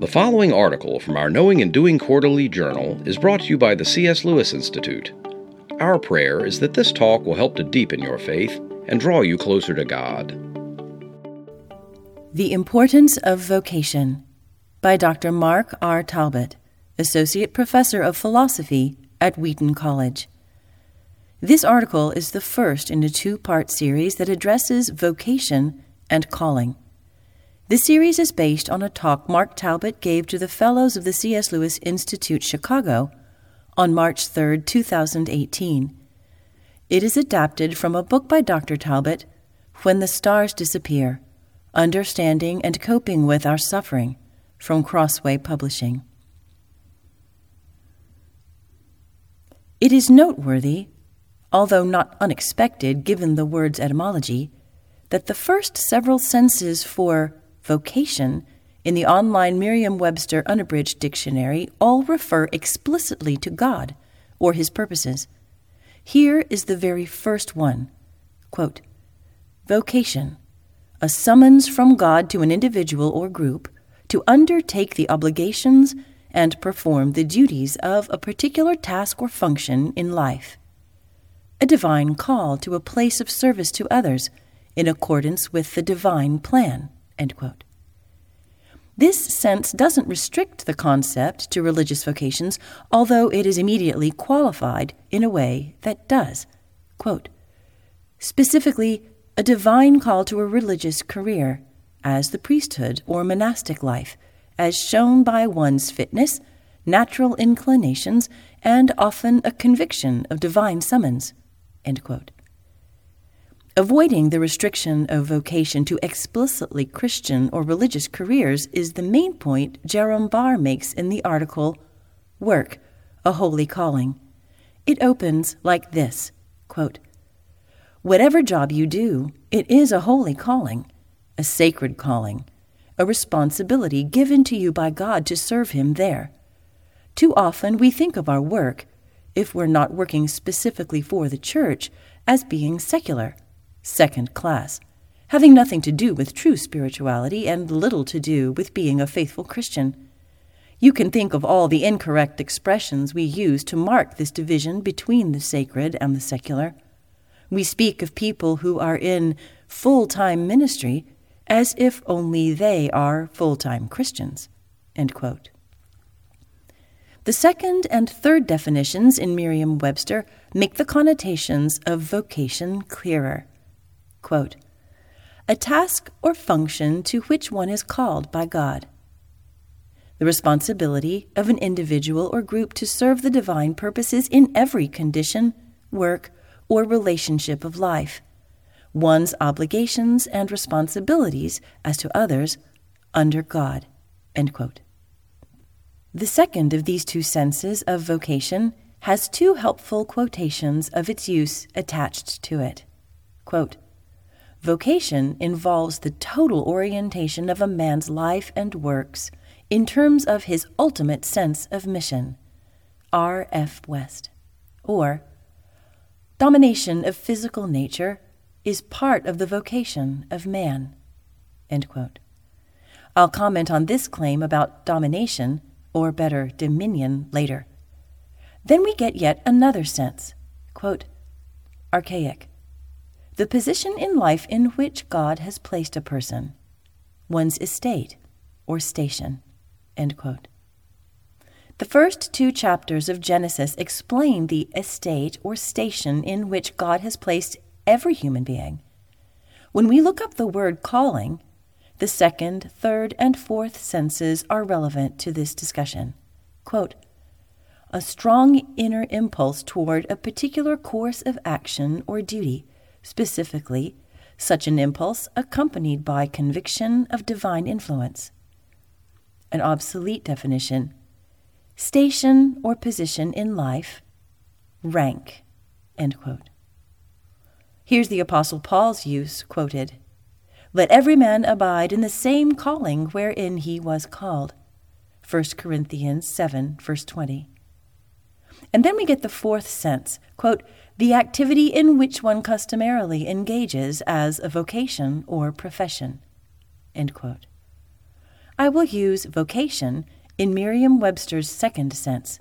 The following article from our Knowing and Doing Quarterly Journal is brought to you by the C.S. Lewis Institute. Our prayer is that this talk will help to deepen your faith and draw you closer to God. The Importance of Vocation by Dr. Mark R. Talbot, Associate Professor of Philosophy at Wheaton College. This article is the first in a two part series that addresses vocation and calling. The series is based on a talk Mark Talbot gave to the Fellows of the C.S. Lewis Institute Chicago on March 3, 2018. It is adapted from a book by Dr. Talbot, When the Stars Disappear Understanding and Coping with Our Suffering, from Crossway Publishing. It is noteworthy, although not unexpected given the word's etymology, that the first several senses for vocation in the online Merriam Webster Unabridged Dictionary all refer explicitly to God or His purposes. Here is the very first one Quote, Vocation, a summons from God to an individual or group to undertake the obligations and perform the duties of a particular task or function in life. A divine call to a place of service to others in accordance with the divine plan. This sense doesn't restrict the concept to religious vocations, although it is immediately qualified in a way that does. Quote, Specifically, a divine call to a religious career, as the priesthood or monastic life, as shown by one's fitness, natural inclinations, and often a conviction of divine summons. End quote. Avoiding the restriction of vocation to explicitly Christian or religious careers is the main point Jerome Barr makes in the article Work, a Holy Calling. It opens like this quote, Whatever job you do, it is a holy calling, a sacred calling, a responsibility given to you by God to serve Him there. Too often we think of our work, if we're not working specifically for the church, as being secular second class, having nothing to do with true spirituality and little to do with being a faithful Christian. You can think of all the incorrect expressions we use to mark this division between the sacred and the secular. We speak of people who are in full time ministry as if only they are full time Christians. The second and third definitions in Merriam Webster make the connotations of vocation clearer. Quote, a task or function to which one is called by God. The responsibility of an individual or group to serve the divine purposes in every condition, work, or relationship of life. One's obligations and responsibilities as to others under God. The second of these two senses of vocation has two helpful quotations of its use attached to it. Quote, Vocation involves the total orientation of a man's life and works in terms of his ultimate sense of mission. R. F. West. Or, domination of physical nature is part of the vocation of man. I'll comment on this claim about domination, or better, dominion, later. Then we get yet another sense. Quote, archaic the position in life in which God has placed a person, one's estate or station. The first two chapters of Genesis explain the estate or station in which God has placed every human being. When we look up the word calling, the second, third, and fourth senses are relevant to this discussion. Quote, a strong inner impulse toward a particular course of action or duty specifically, such an impulse accompanied by conviction of divine influence. An obsolete definition station or position in life, rank. Here's the Apostle Paul's use quoted Let every man abide in the same calling wherein he was called. 1 Corinthians 7, verse 20. And then we get the fourth sense quote, the activity in which one customarily engages as a vocation or profession. I will use vocation in Merriam Webster's second sense.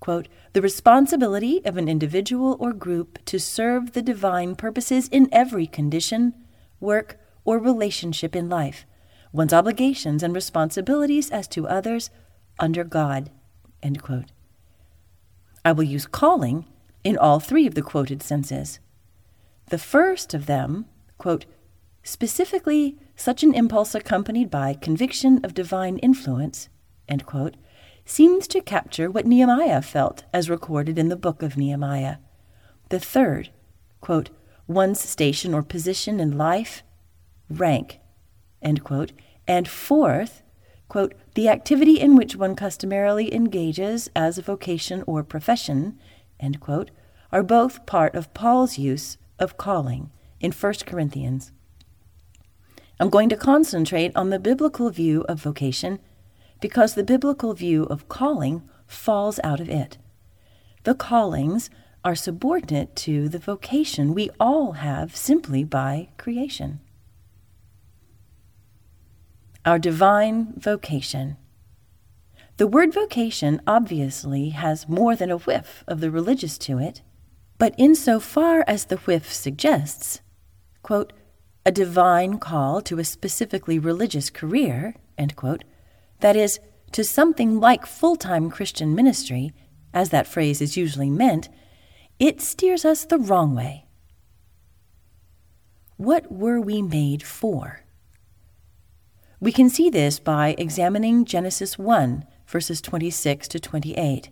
Quote, the responsibility of an individual or group to serve the divine purposes in every condition, work, or relationship in life, one's obligations and responsibilities as to others under God. I will use calling in all three of the quoted senses. The first of them, quote, specifically such an impulse accompanied by conviction of divine influence, quote, seems to capture what Nehemiah felt as recorded in the book of Nehemiah. The third, quote, one's station or position in life, rank, quote, and fourth, quote, the activity in which one customarily engages as a vocation or profession, quote, are both part of Paul's use of calling in 1 Corinthians. I'm going to concentrate on the biblical view of vocation because the biblical view of calling falls out of it. The callings are subordinate to the vocation we all have simply by creation. Our divine vocation. The word vocation obviously has more than a whiff of the religious to it, but insofar as the whiff suggests, quote, a divine call to a specifically religious career, quote, that is, to something like full time Christian ministry, as that phrase is usually meant, it steers us the wrong way. What were we made for? We can see this by examining Genesis 1, verses 26 to 28.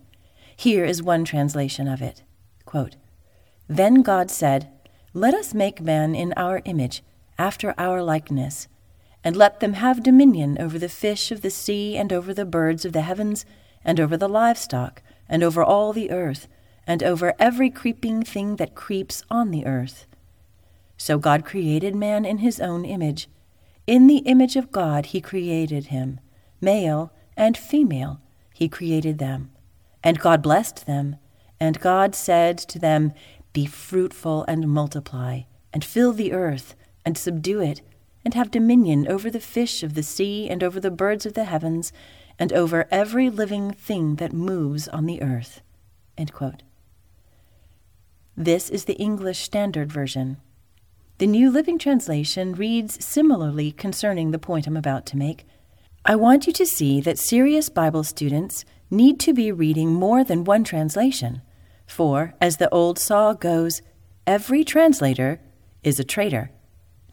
Here is one translation of it Quote, Then God said, Let us make man in our image, after our likeness, and let them have dominion over the fish of the sea, and over the birds of the heavens, and over the livestock, and over all the earth, and over every creeping thing that creeps on the earth. So God created man in his own image. In the image of God he created him. Male and female he created them. And God blessed them. And God said to them, Be fruitful and multiply, and fill the earth, and subdue it, and have dominion over the fish of the sea, and over the birds of the heavens, and over every living thing that moves on the earth. This is the English Standard Version. The New Living Translation reads similarly concerning the point I'm about to make. I want you to see that serious Bible students need to be reading more than one translation, for, as the old saw goes, every translator is a traitor.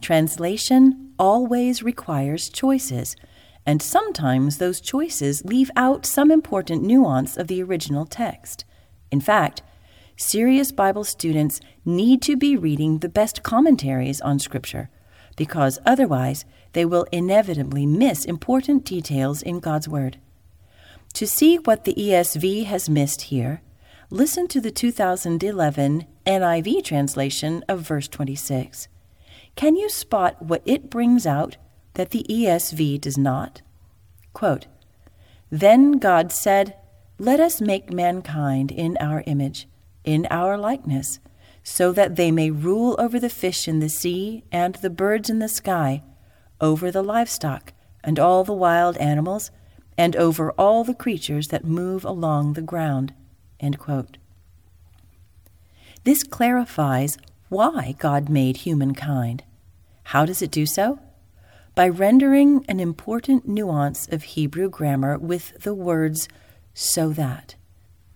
Translation always requires choices, and sometimes those choices leave out some important nuance of the original text. In fact, serious Bible students need to be reading the best commentaries on Scripture, because otherwise they will inevitably miss important details in God's Word. To see what the ESV has missed here, listen to the 2011 NIV translation of verse 26. Can you spot what it brings out that the ESV does not? Quote, then God said, Let us make mankind in our image in our likeness, so that they may rule over the fish in the sea and the birds in the sky, over the livestock and all the wild animals, and over all the creatures that move along the ground. This clarifies why God made humankind. How does it do so? By rendering an important nuance of Hebrew grammar with the words so that.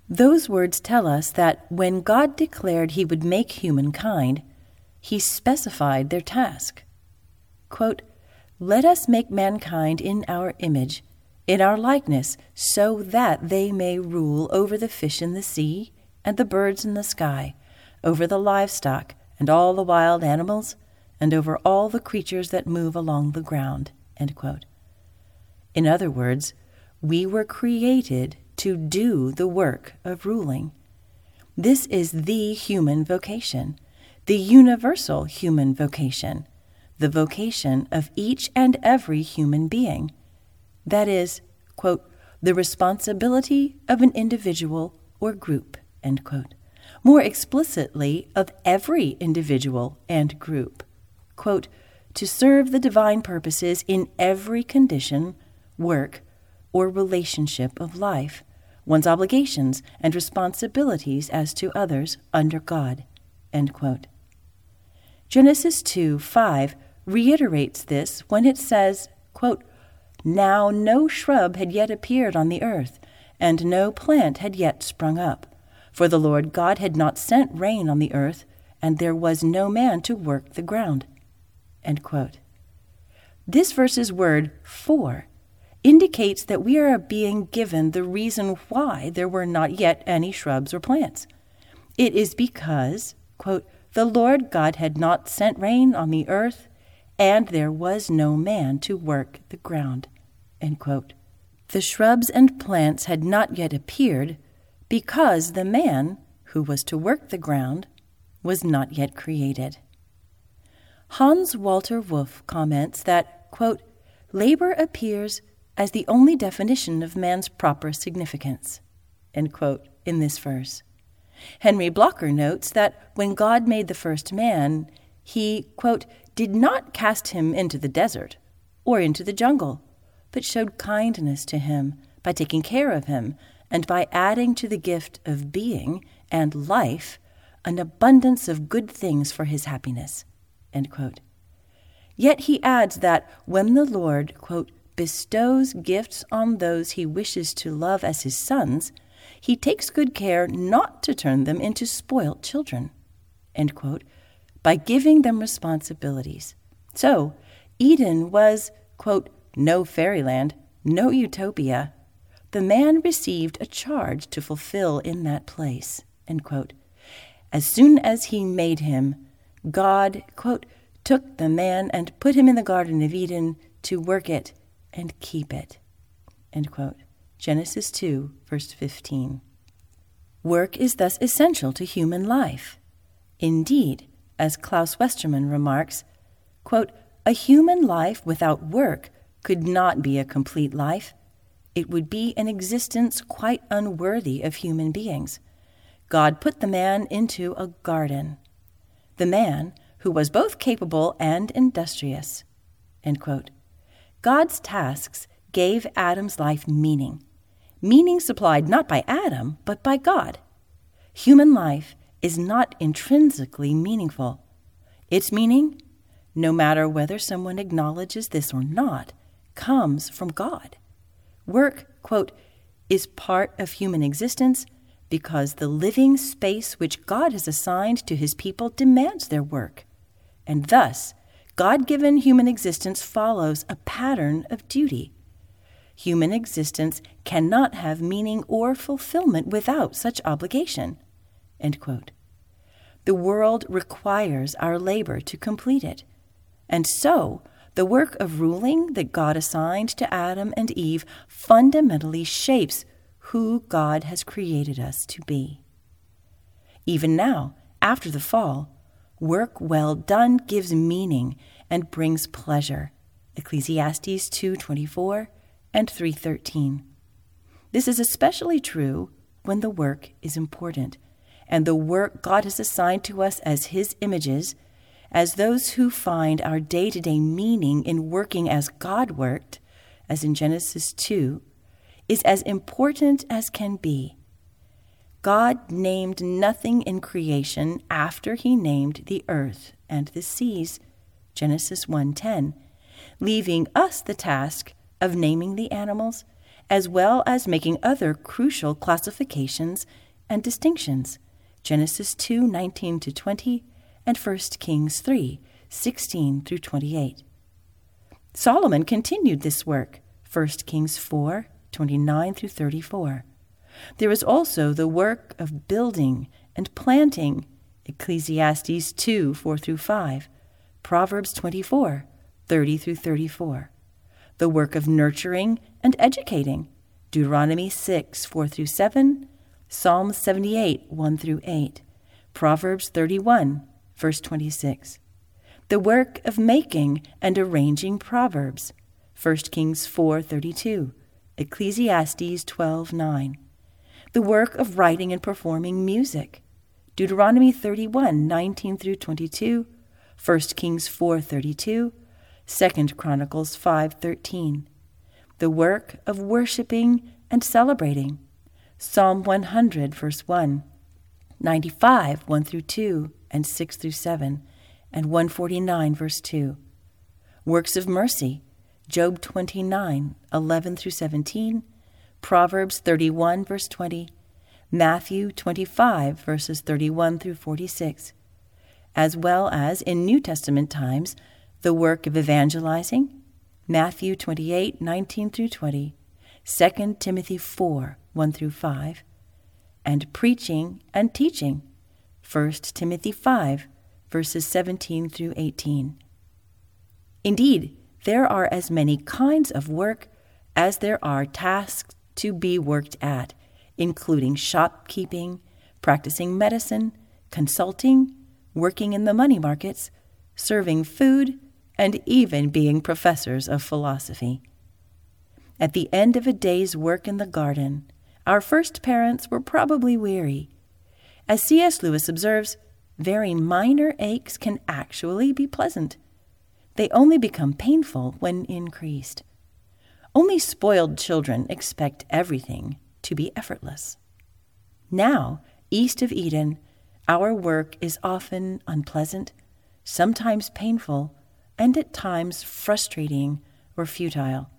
Those words tell us that when God declared he would make humankind, he specified their task. Quote, Let us make mankind in our image, in our likeness, so that they may rule over the fish in the sea and the birds in the sky, over the livestock and all the wild animals, and over all the creatures that move along the ground. In other words, we were created to do the work of ruling. This is the human vocation, the universal human vocation, the vocation of each and every human being. That is, quote, the responsibility of an individual or group, More explicitly, of every individual and group. Quote, to serve the divine purposes in every condition, work, or relationship of life, one's obligations and responsibilities as to others under God. Genesis 2 5 reiterates this when it says, quote, Now no shrub had yet appeared on the earth, and no plant had yet sprung up, for the Lord God had not sent rain on the earth, and there was no man to work the ground. This verse's word for indicates that we are being given the reason why there were not yet any shrubs or plants. It is because, quote, the Lord God had not sent rain on the earth, and there was no man to work the ground. The shrubs and plants had not yet appeared because the man who was to work the ground was not yet created. Hans Walter Wolff comments that, quote, labor appears as the only definition of man's proper significance, in this verse. Henry Blocher notes that when God made the first man, he, quote, did not cast him into the desert or into the jungle, but showed kindness to him by taking care of him and by adding to the gift of being and life an abundance of good things for his happiness. Yet he adds that when the Lord, quote, bestows gifts on those he wishes to love as his sons, he takes good care not to turn them into spoilt children, by giving them responsibilities. So, Eden was, quote, no fairyland, no utopia. The man received a charge to fulfill in that place, As soon as he made him, God, quote, took the man and put him in the Garden of Eden to work it and keep it. Genesis 2, verse 15. Work is thus essential to human life. Indeed, as Claus Westermann remarks, quote, a human life without work could not be a complete life. It would be an existence quite unworthy of human beings. God put the man into a garden. The man, who was both capable and industrious. God's tasks gave Adam's life meaning, meaning supplied not by Adam, but by God. Human life is not intrinsically meaningful. Its meaning, no matter whether someone acknowledges this or not, comes from God. Work, quote, is part of human existence because the living space which God has assigned to his people demands their work. And thus, God given human existence follows a pattern of duty. Human existence cannot have meaning or fulfillment without such obligation. The world requires our labor to complete it. And so, the work of ruling that God assigned to Adam and Eve fundamentally shapes who God has created us to be. Even now, after the fall, Work well done gives meaning and brings pleasure. Ecclesiastes 2:24 and 3:13. This is especially true when the work is important and the work God has assigned to us as his images as those who find our day-to-day meaning in working as God worked as in Genesis 2 is as important as can be God named nothing in creation after he named the earth and the seas. Genesis 1:10, leaving us the task of naming the animals as well as making other crucial classifications and distinctions. Genesis 2:19 to 20 and 1 Kings 3:16 through 28. Solomon continued this work. 1 Kings 4:29 through 34. There is also the work of building and planting, Ecclesiastes 2 4 through 5, Proverbs 24 30 through 34. The work of nurturing and educating, Deuteronomy 6 4 through 7, Psalm 78 1 through 8, Proverbs 31 verse 26. The work of making and arranging proverbs, 1 Kings 4:32, Ecclesiastes 12:9 the work of writing and performing music. Deuteronomy 31, 19 through 22, 1 Kings 4, 32, 2 Chronicles 5, 13. the work of worshiping and celebrating. Psalm 100, verse 1, 95, 1 through 2, and 6 through 7, and 149, verse 2. Works of mercy, Job 29, 11 through 17, Proverbs 31, verse 20, Matthew 25, verses 31 through 46, as well as in New Testament times, the work of evangelizing, Matthew 28, 19 through 20, 2 Timothy 4, 1 through 5, and preaching and teaching, 1 Timothy 5, verses 17 through 18. Indeed, there are as many kinds of work as there are tasks to be worked at, including shopkeeping, practicing medicine, consulting, working in the money markets, serving food, and even being professors of philosophy. At the end of a day's work in the garden, our first parents were probably weary. As C.S. Lewis observes, very minor aches can actually be pleasant. They only become painful when increased. Only spoiled children expect everything to be effortless. Now, east of Eden, our work is often unpleasant, sometimes painful, and at times frustrating or futile.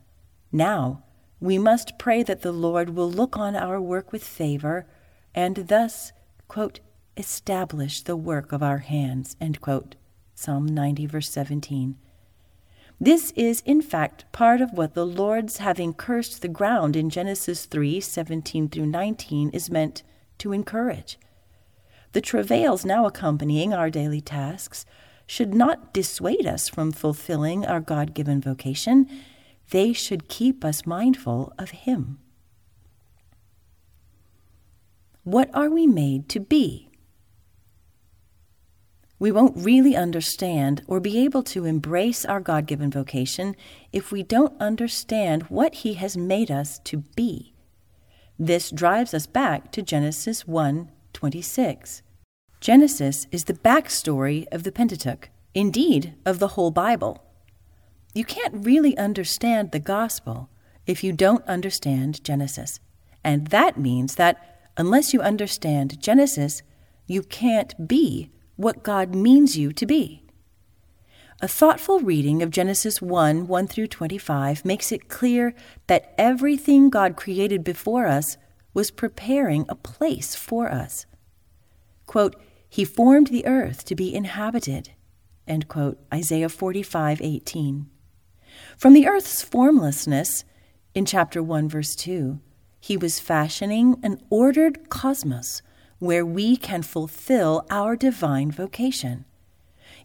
Now, we must pray that the Lord will look on our work with favor and thus, quote, establish the work of our hands. Psalm 90, verse 17. This is, in fact, part of what the Lord's having cursed the ground in Genesis 3 17 through 19 is meant to encourage. The travails now accompanying our daily tasks should not dissuade us from fulfilling our God given vocation, they should keep us mindful of Him. What are we made to be? We won't really understand or be able to embrace our God given vocation if we don't understand what He has made us to be. This drives us back to Genesis 1 26. Genesis is the backstory of the Pentateuch, indeed, of the whole Bible. You can't really understand the gospel if you don't understand Genesis. And that means that unless you understand Genesis, you can't be what God means you to be. A thoughtful reading of Genesis 1 1 through 25 makes it clear that everything God created before us was preparing a place for us. Quote, He formed the earth to be inhabited. End quote, Isaiah 45 18. From the earth's formlessness, in chapter 1, verse 2, he was fashioning an ordered cosmos where we can fulfill our divine vocation.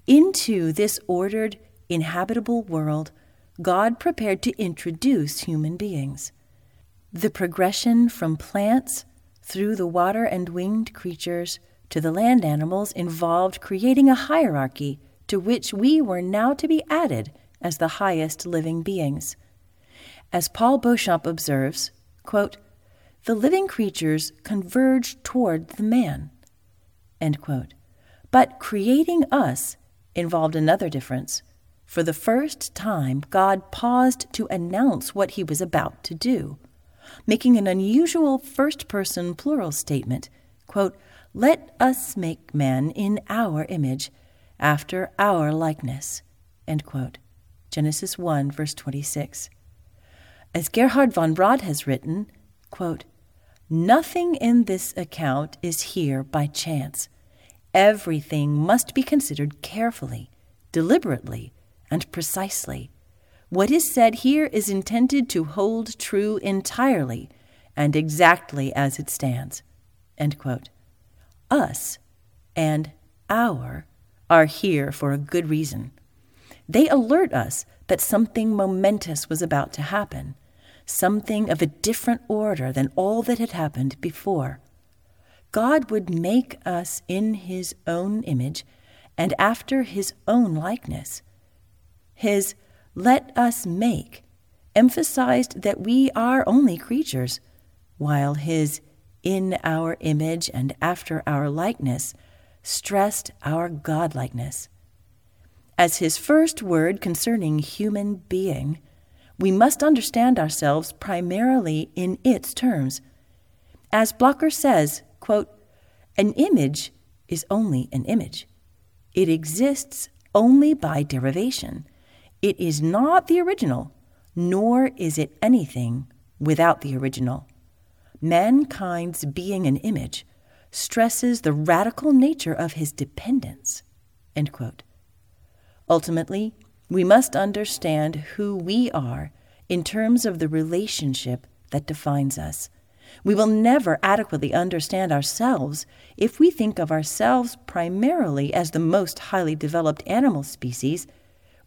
Into this ordered, inhabitable world, God prepared to introduce human beings. The progression from plants through the water and winged creatures to the land animals involved creating a hierarchy to which we were now to be added as the highest living beings. As Paul Beauchamp observes, quote, the living creatures converge toward the man. But creating us involved another difference. For the first time, God paused to announce what he was about to do, making an unusual first person plural statement quote, Let us make man in our image, after our likeness. Genesis 1, verse 26. As Gerhard von Rad has written, quote, Nothing in this account is here by chance. Everything must be considered carefully, deliberately, and precisely. What is said here is intended to hold true entirely and exactly as it stands. Us and our are here for a good reason. They alert us that something momentous was about to happen something of a different order than all that had happened before. God would make us in his own image and after his own likeness. His let us make emphasized that we are only creatures, while his in our image and after our likeness stressed our godlikeness. As his first word concerning human being, we must understand ourselves primarily in its terms. As Blocher says, quote, an image is only an image. It exists only by derivation. It is not the original, nor is it anything without the original. Mankind's being an image stresses the radical nature of his dependence. Ultimately, we must understand who we are in terms of the relationship that defines us. We will never adequately understand ourselves if we think of ourselves primarily as the most highly developed animal species,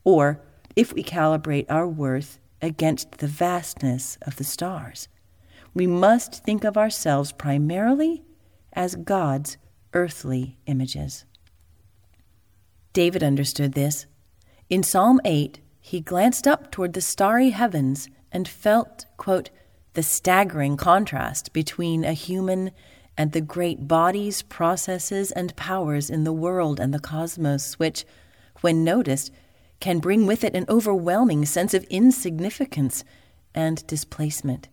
or if we calibrate our worth against the vastness of the stars. We must think of ourselves primarily as God's earthly images. David understood this. In Psalm 8, he glanced up toward the starry heavens and felt, quote, the staggering contrast between a human and the great bodies, processes, and powers in the world and the cosmos, which, when noticed, can bring with it an overwhelming sense of insignificance and displacement.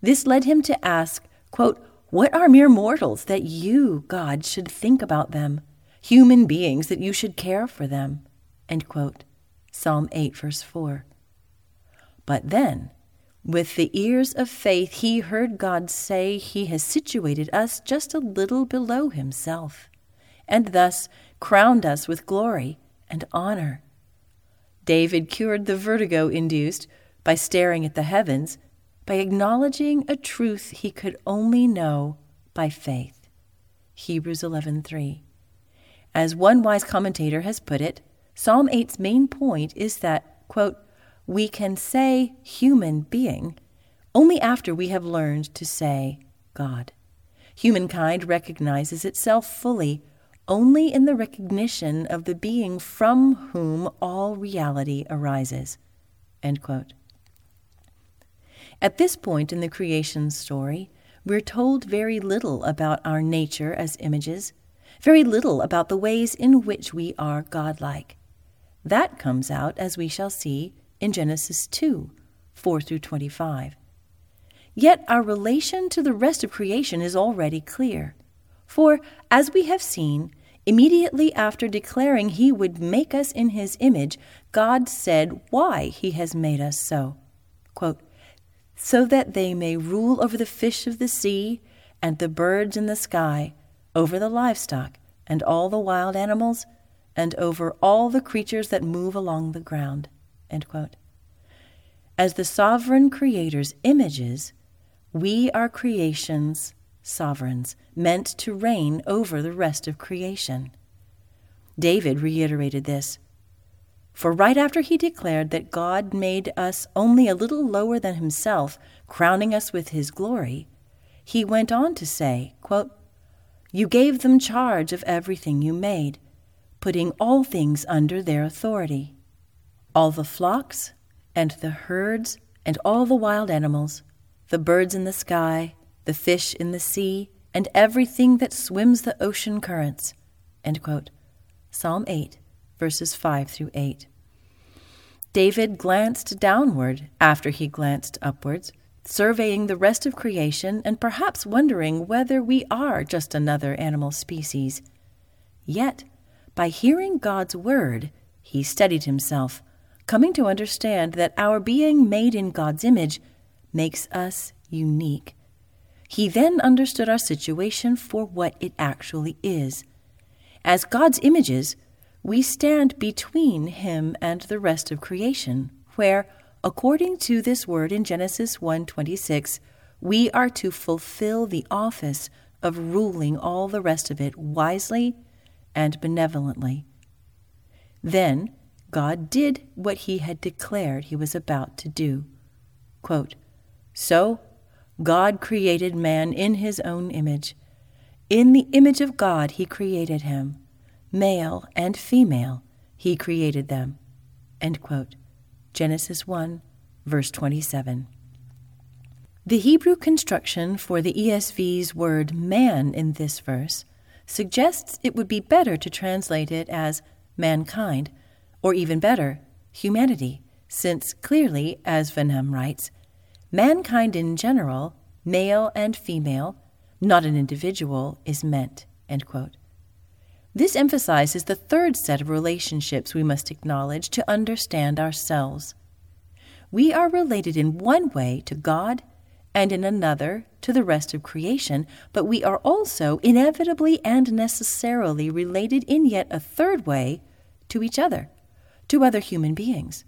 This led him to ask, quote, What are mere mortals that you, God, should think about them? Human beings that you should care for them. Psalm 8, verse 4. But then, with the ears of faith, he heard God say he has situated us just a little below himself, and thus crowned us with glory and honor. David cured the vertigo induced by staring at the heavens, by acknowledging a truth he could only know by faith. Hebrews 11:3. As one wise commentator has put it, Psalm 8's main point is that, quote, we can say human being only after we have learned to say God. Humankind recognizes itself fully only in the recognition of the being from whom all reality arises. At this point in the creation story, we're told very little about our nature as images, very little about the ways in which we are godlike. That comes out, as we shall see, in Genesis 2 4 through 25. Yet our relation to the rest of creation is already clear. For, as we have seen, immediately after declaring He would make us in His image, God said why He has made us so. Quote, so that they may rule over the fish of the sea and the birds in the sky, over the livestock and all the wild animals, and over all the creatures that move along the ground. As the sovereign Creator's images, we are creation's sovereigns, meant to reign over the rest of creation. David reiterated this. For right after he declared that God made us only a little lower than himself, crowning us with his glory, he went on to say, quote, You gave them charge of everything you made, putting all things under their authority all the flocks and the herds and all the wild animals, the birds in the sky, the fish in the sea, and everything that swims the ocean currents. Psalm 8, verses 5 through 8. David glanced downward after he glanced upwards, surveying the rest of creation and perhaps wondering whether we are just another animal species. Yet, by hearing God's word, he steadied himself coming to understand that our being made in God's image makes us unique. He then understood our situation for what it actually is. As God's images, we stand between Him and the rest of creation, where, according to this word in Genesis 1:26, we are to fulfill the office of ruling all the rest of it wisely and benevolently. Then, God did what he had declared he was about to do. Quote, so God created man in his own image. In the image of God he created him. Male and female he created them. Genesis 1, verse 27. The Hebrew construction for the ESV's word man in this verse suggests it would be better to translate it as mankind or even better, humanity, since clearly, as Wenham writes, mankind in general, male and female, not an individual, is meant. This emphasizes the third set of relationships we must acknowledge to understand ourselves. We are related in one way to God and in another to the rest of creation, but we are also inevitably and necessarily related in yet a third way to each other, to other human beings.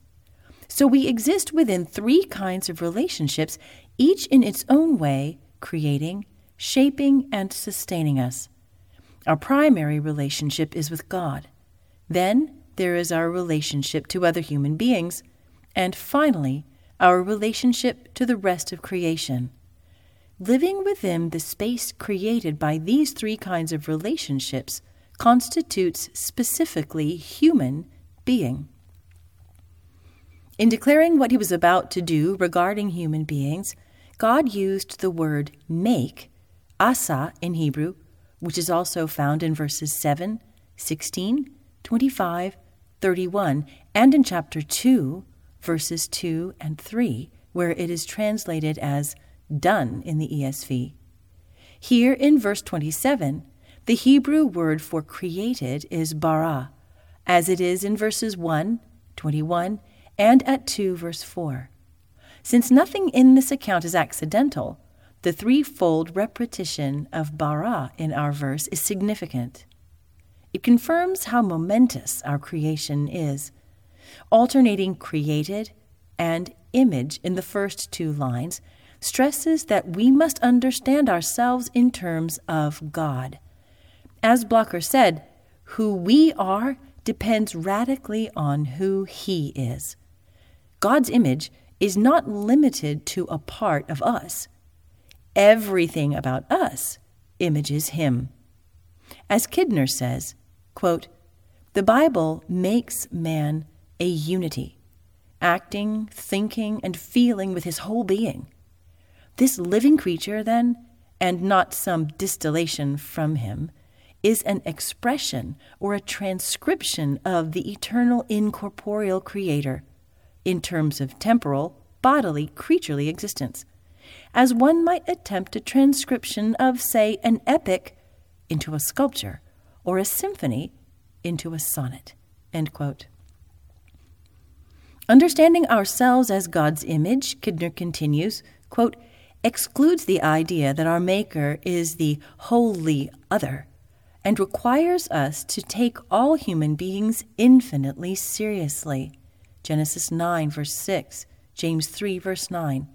So we exist within three kinds of relationships, each in its own way, creating, shaping, and sustaining us. Our primary relationship is with God. Then there is our relationship to other human beings. And finally, our relationship to the rest of creation. Living within the space created by these three kinds of relationships constitutes specifically human being. In declaring what he was about to do regarding human beings, God used the word make, asa in Hebrew, which is also found in verses 7, 16, 25, 31, and in chapter 2, verses 2 and 3, where it is translated as done in the ESV. Here in verse 27, the Hebrew word for created is bara, as it is in verses 1, 21, and at 2, verse 4. Since nothing in this account is accidental, the threefold repetition of bara in our verse is significant. It confirms how momentous our creation is. Alternating created and image in the first two lines stresses that we must understand ourselves in terms of God. As Blocher said, who we are depends radically on who He is. God's image is not limited to a part of us. Everything about us images Him. As Kidner says, quote, the Bible makes man a unity, acting, thinking, and feeling with his whole being. This living creature, then, and not some distillation from him, is an expression or a transcription of the eternal incorporeal Creator in terms of temporal, bodily, creaturely existence, as one might attempt a transcription of, say, an epic into a sculpture or a symphony into a sonnet. Understanding ourselves as God's image, Kidner continues, quote, excludes the idea that our Maker is the wholly other and requires us to take all human beings infinitely seriously. Genesis 9, verse 6, James 3, verse 9.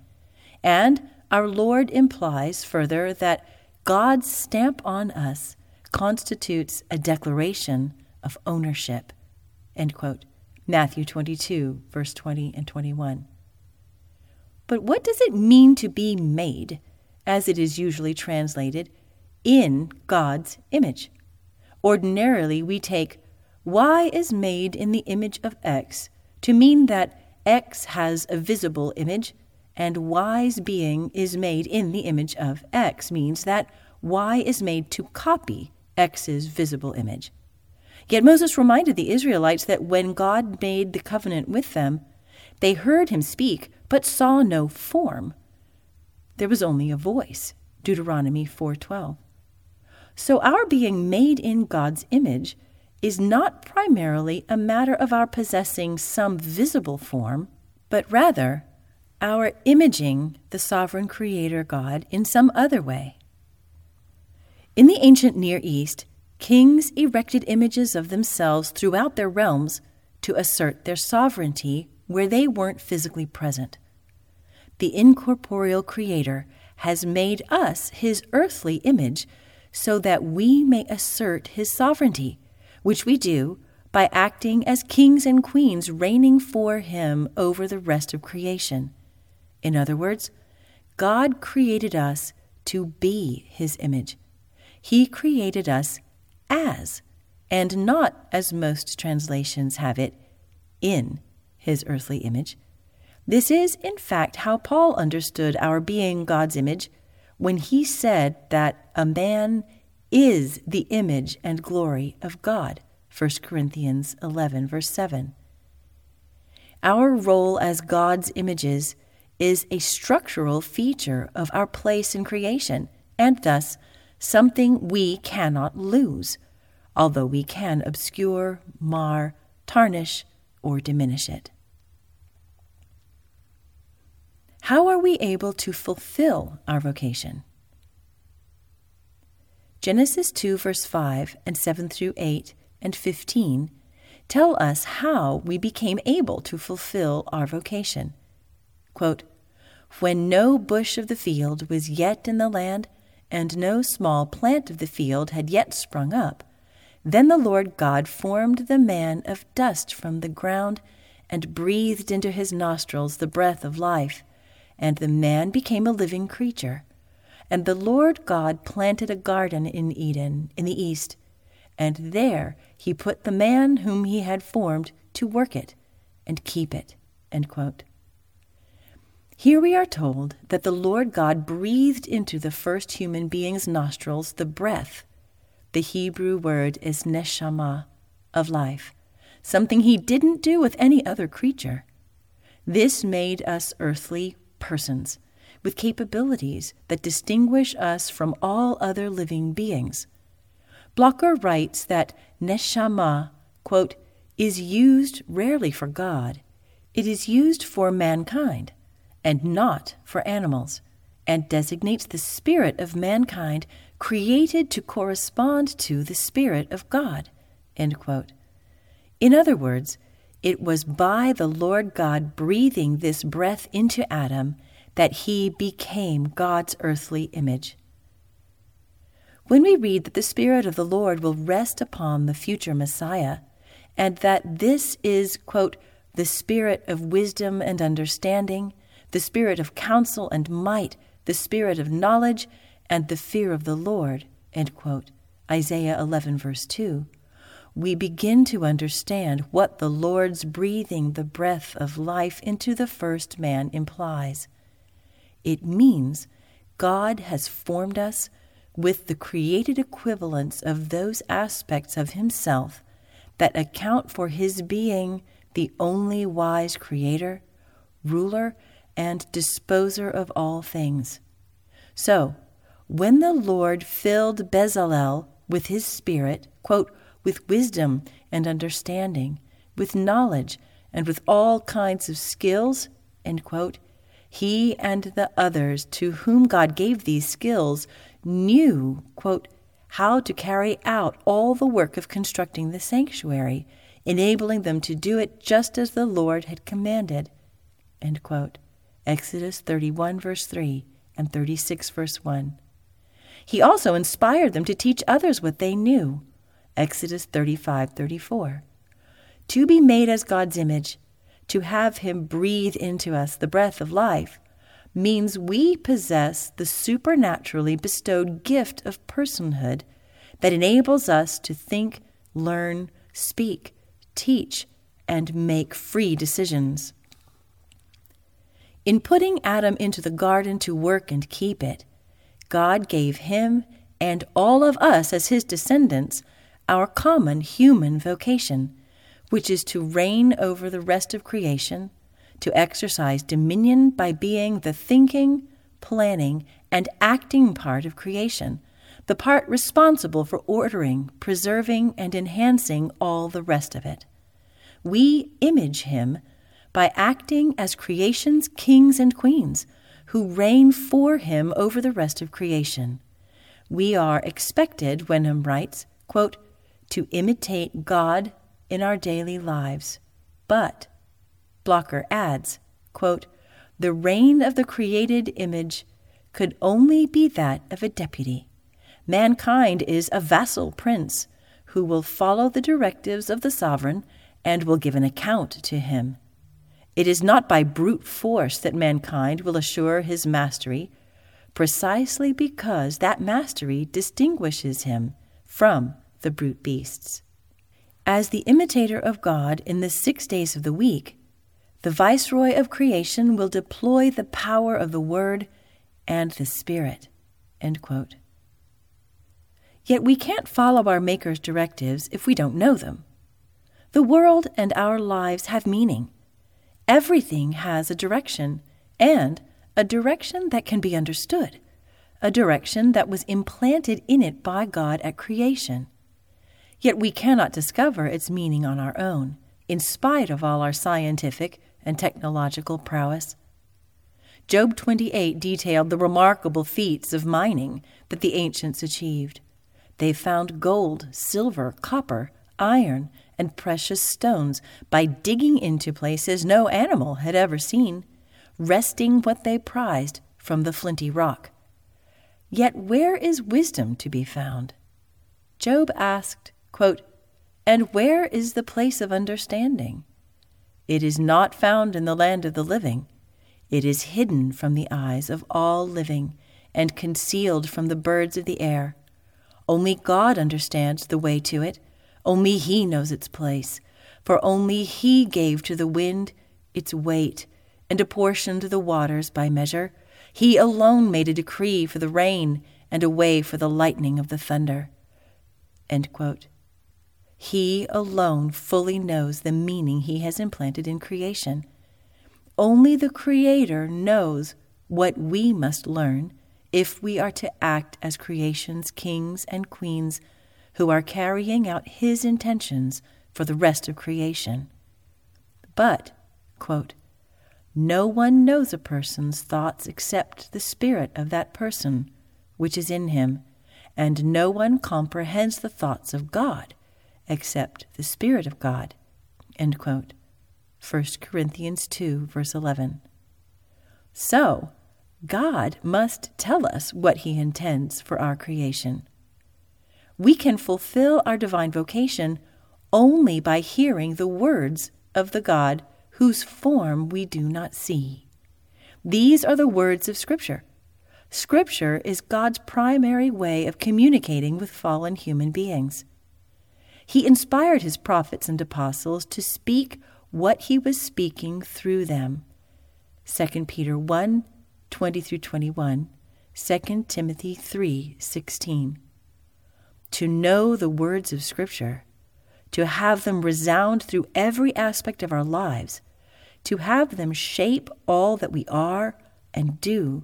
And our Lord implies further that God's stamp on us constitutes a declaration of ownership. End quote. Matthew 22, verse 20 and 21. But what does it mean to be made, as it is usually translated, in God's image? Ordinarily, we take Y is made in the image of X to mean that X has a visible image, and Y's being is made in the image of X means that Y is made to copy X's visible image. Yet Moses reminded the Israelites that when God made the covenant with them, they heard him speak, but saw no form. There was only a voice. Deuteronomy 4:12. So our being made in God's image is not primarily a matter of our possessing some visible form, but rather our imaging the sovereign creator God in some other way. In the ancient Near East, Kings erected images of themselves throughout their realms to assert their sovereignty where they weren't physically present. The incorporeal Creator has made us his earthly image so that we may assert his sovereignty, which we do by acting as kings and queens reigning for him over the rest of creation. In other words, God created us to be his image. He created us as, and not, as most translations have it, in his earthly image. This is, in fact, how Paul understood our being God's image when he said that a man is the image and glory of God. 1 Corinthians 11, verse 7. Our role as God's images is a structural feature of our place in creation, and thus something we cannot lose, although we can obscure, mar, tarnish, or diminish it. How are we able to fulfill our vocation? Genesis 2, verse 5 and 7 through 8 and 15 tell us how we became able to fulfill our vocation. Quote, when no bush of the field was yet in the land, and no small plant of the field had yet sprung up, then the Lord God formed the man of dust from the ground, and breathed into his nostrils the breath of life, and the man became a living creature. And the Lord God planted a garden in Eden, in the east, and there he put the man whom he had formed to work it and keep it. Here we are told that the Lord God breathed into the first human being's nostrils the breath. The Hebrew word is neshama, of life, something he didn't do with any other creature. This made us earthly persons with capabilities that distinguish us from all other living beings. Blocher writes that neshama, quote, is used rarely for God. It is used for mankind and not for animals, and designates the spirit of mankind created to correspond to the Spirit of God. In other words, it was by the Lord God breathing this breath into Adam that he became God's earthly image. When we read that the Spirit of the Lord will rest upon the future Messiah, and that this is, quote, the Spirit of wisdom and understanding, the Spirit of counsel and might, the Spirit of knowledge, and the fear of the Lord, Isaiah 11, verse 2, we begin to understand what the Lord's breathing the breath of life into the first man implies. It means God has formed us with the created equivalents of those aspects of Himself that account for His being the only wise Creator, ruler, and disposer of all things. So, when the Lord filled Bezalel with His Spirit, quote, with wisdom and understanding, with knowledge, and with all kinds of skills, quote, he and the others to whom God gave these skills knew, quote, how to carry out all the work of constructing the sanctuary, enabling them to do it just as the Lord had commanded. Exodus 31, verse 3, and 36, verse 1. He also inspired them to teach others what they knew. Exodus 35, 34. To be made as God's image, to have Him breathe into us the breath of life, means we possess the supernaturally bestowed gift of personhood that enables us to think, learn, speak, teach, and make free decisions. In putting Adam into the garden to work and keep it, God gave him and all of us as his descendants our common human vocation, which is to reign over the rest of creation to exercise dominion by being the thinking, planning, and acting part of creation, the part responsible for ordering, preserving, and enhancing all the rest of it. We image him by acting as creation's kings and queens who reign for him over the rest of creation. We are expected, Wenham writes, quote, to imitate God in our daily lives, but Blocher adds, quote, The reign of the created image could only be that of a deputy. Mankind is a vassal prince who will follow the directives of the sovereign and will give an account to him. It is not by brute force that mankind will assure his mastery, precisely because that mastery distinguishes him from the brute beasts. As the imitator of God in the six days of the week, the Viceroy of creation will deploy the power of the Word and the Spirit. Yet we can't follow our Maker's directives if we don't know them. The world and our lives have meaning, Everything has a direction, and a direction that can be understood, a direction that was implanted in it by God at creation. Yet we cannot discover its meaning on our own, in spite of all our scientific and technological prowess. Job 28 detailed the remarkable feats of mining that the ancients achieved. They found gold, silver, copper, iron, and precious stones by digging into places no animal had ever seen, wresting what they prized from the flinty rock. Yet where is wisdom to be found? Job asked, quote, And where is the place of understanding? It is not found in the land of the living. It is hidden from the eyes of all living and concealed from the birds of the air. Only God understands the way to it. Only He knows its place. For only He gave to the wind its weight and apportioned the waters by measure. He alone made a decree for the rain and a way for the lightning of the thunder. He alone fully knows the meaning He has implanted in creation. Only the Creator knows what we must learn if we are to act as creation's kings and queens who are carrying out His intentions for the rest of creation. But, quote, no one knows a person's thoughts except the spirit of that person, which is in him, and no one comprehends the thoughts of God except the Spirit of God. End quote. 1 Corinthians 2, verse 11. So, God must tell us what He intends for our creation. We can fulfill our divine vocation only by hearing the words of the God whose form we do not see. These are the words of Scripture. Scripture is God's primary way of communicating with fallen human beings. He inspired his prophets and apostles to speak what he was speaking through them. 2 Peter 1 20 through 21, 2 Timothy 3 16. To know the words of Scripture, to have them resound through every aspect of our lives, to have them shape all that we are and do,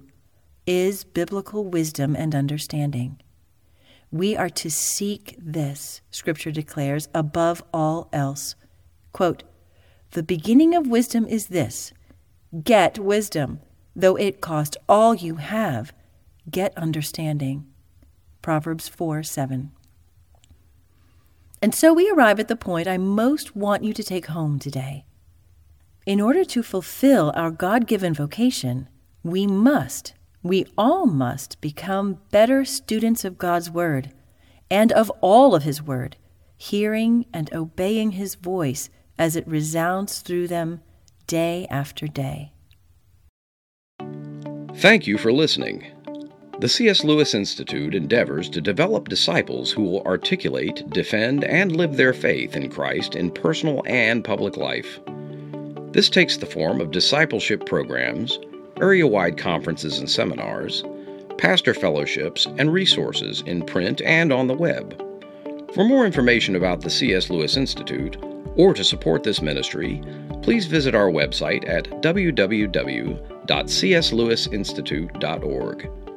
is biblical wisdom and understanding. We are to seek this, Scripture declares, above all else. Quote, the beginning of wisdom is this get wisdom, though it cost all you have, get understanding. Proverbs 4 7. And so we arrive at the point I most want you to take home today. In order to fulfill our God given vocation, we must, we all must become better students of God's Word and of all of His Word, hearing and obeying His voice as it resounds through them day after day. Thank you for listening. The C.S. Lewis Institute endeavors to develop disciples who will articulate, defend, and live their faith in Christ in personal and public life. This takes the form of discipleship programs, area wide conferences and seminars, pastor fellowships, and resources in print and on the web. For more information about the C.S. Lewis Institute, or to support this ministry, please visit our website at www.cslewisinstitute.org.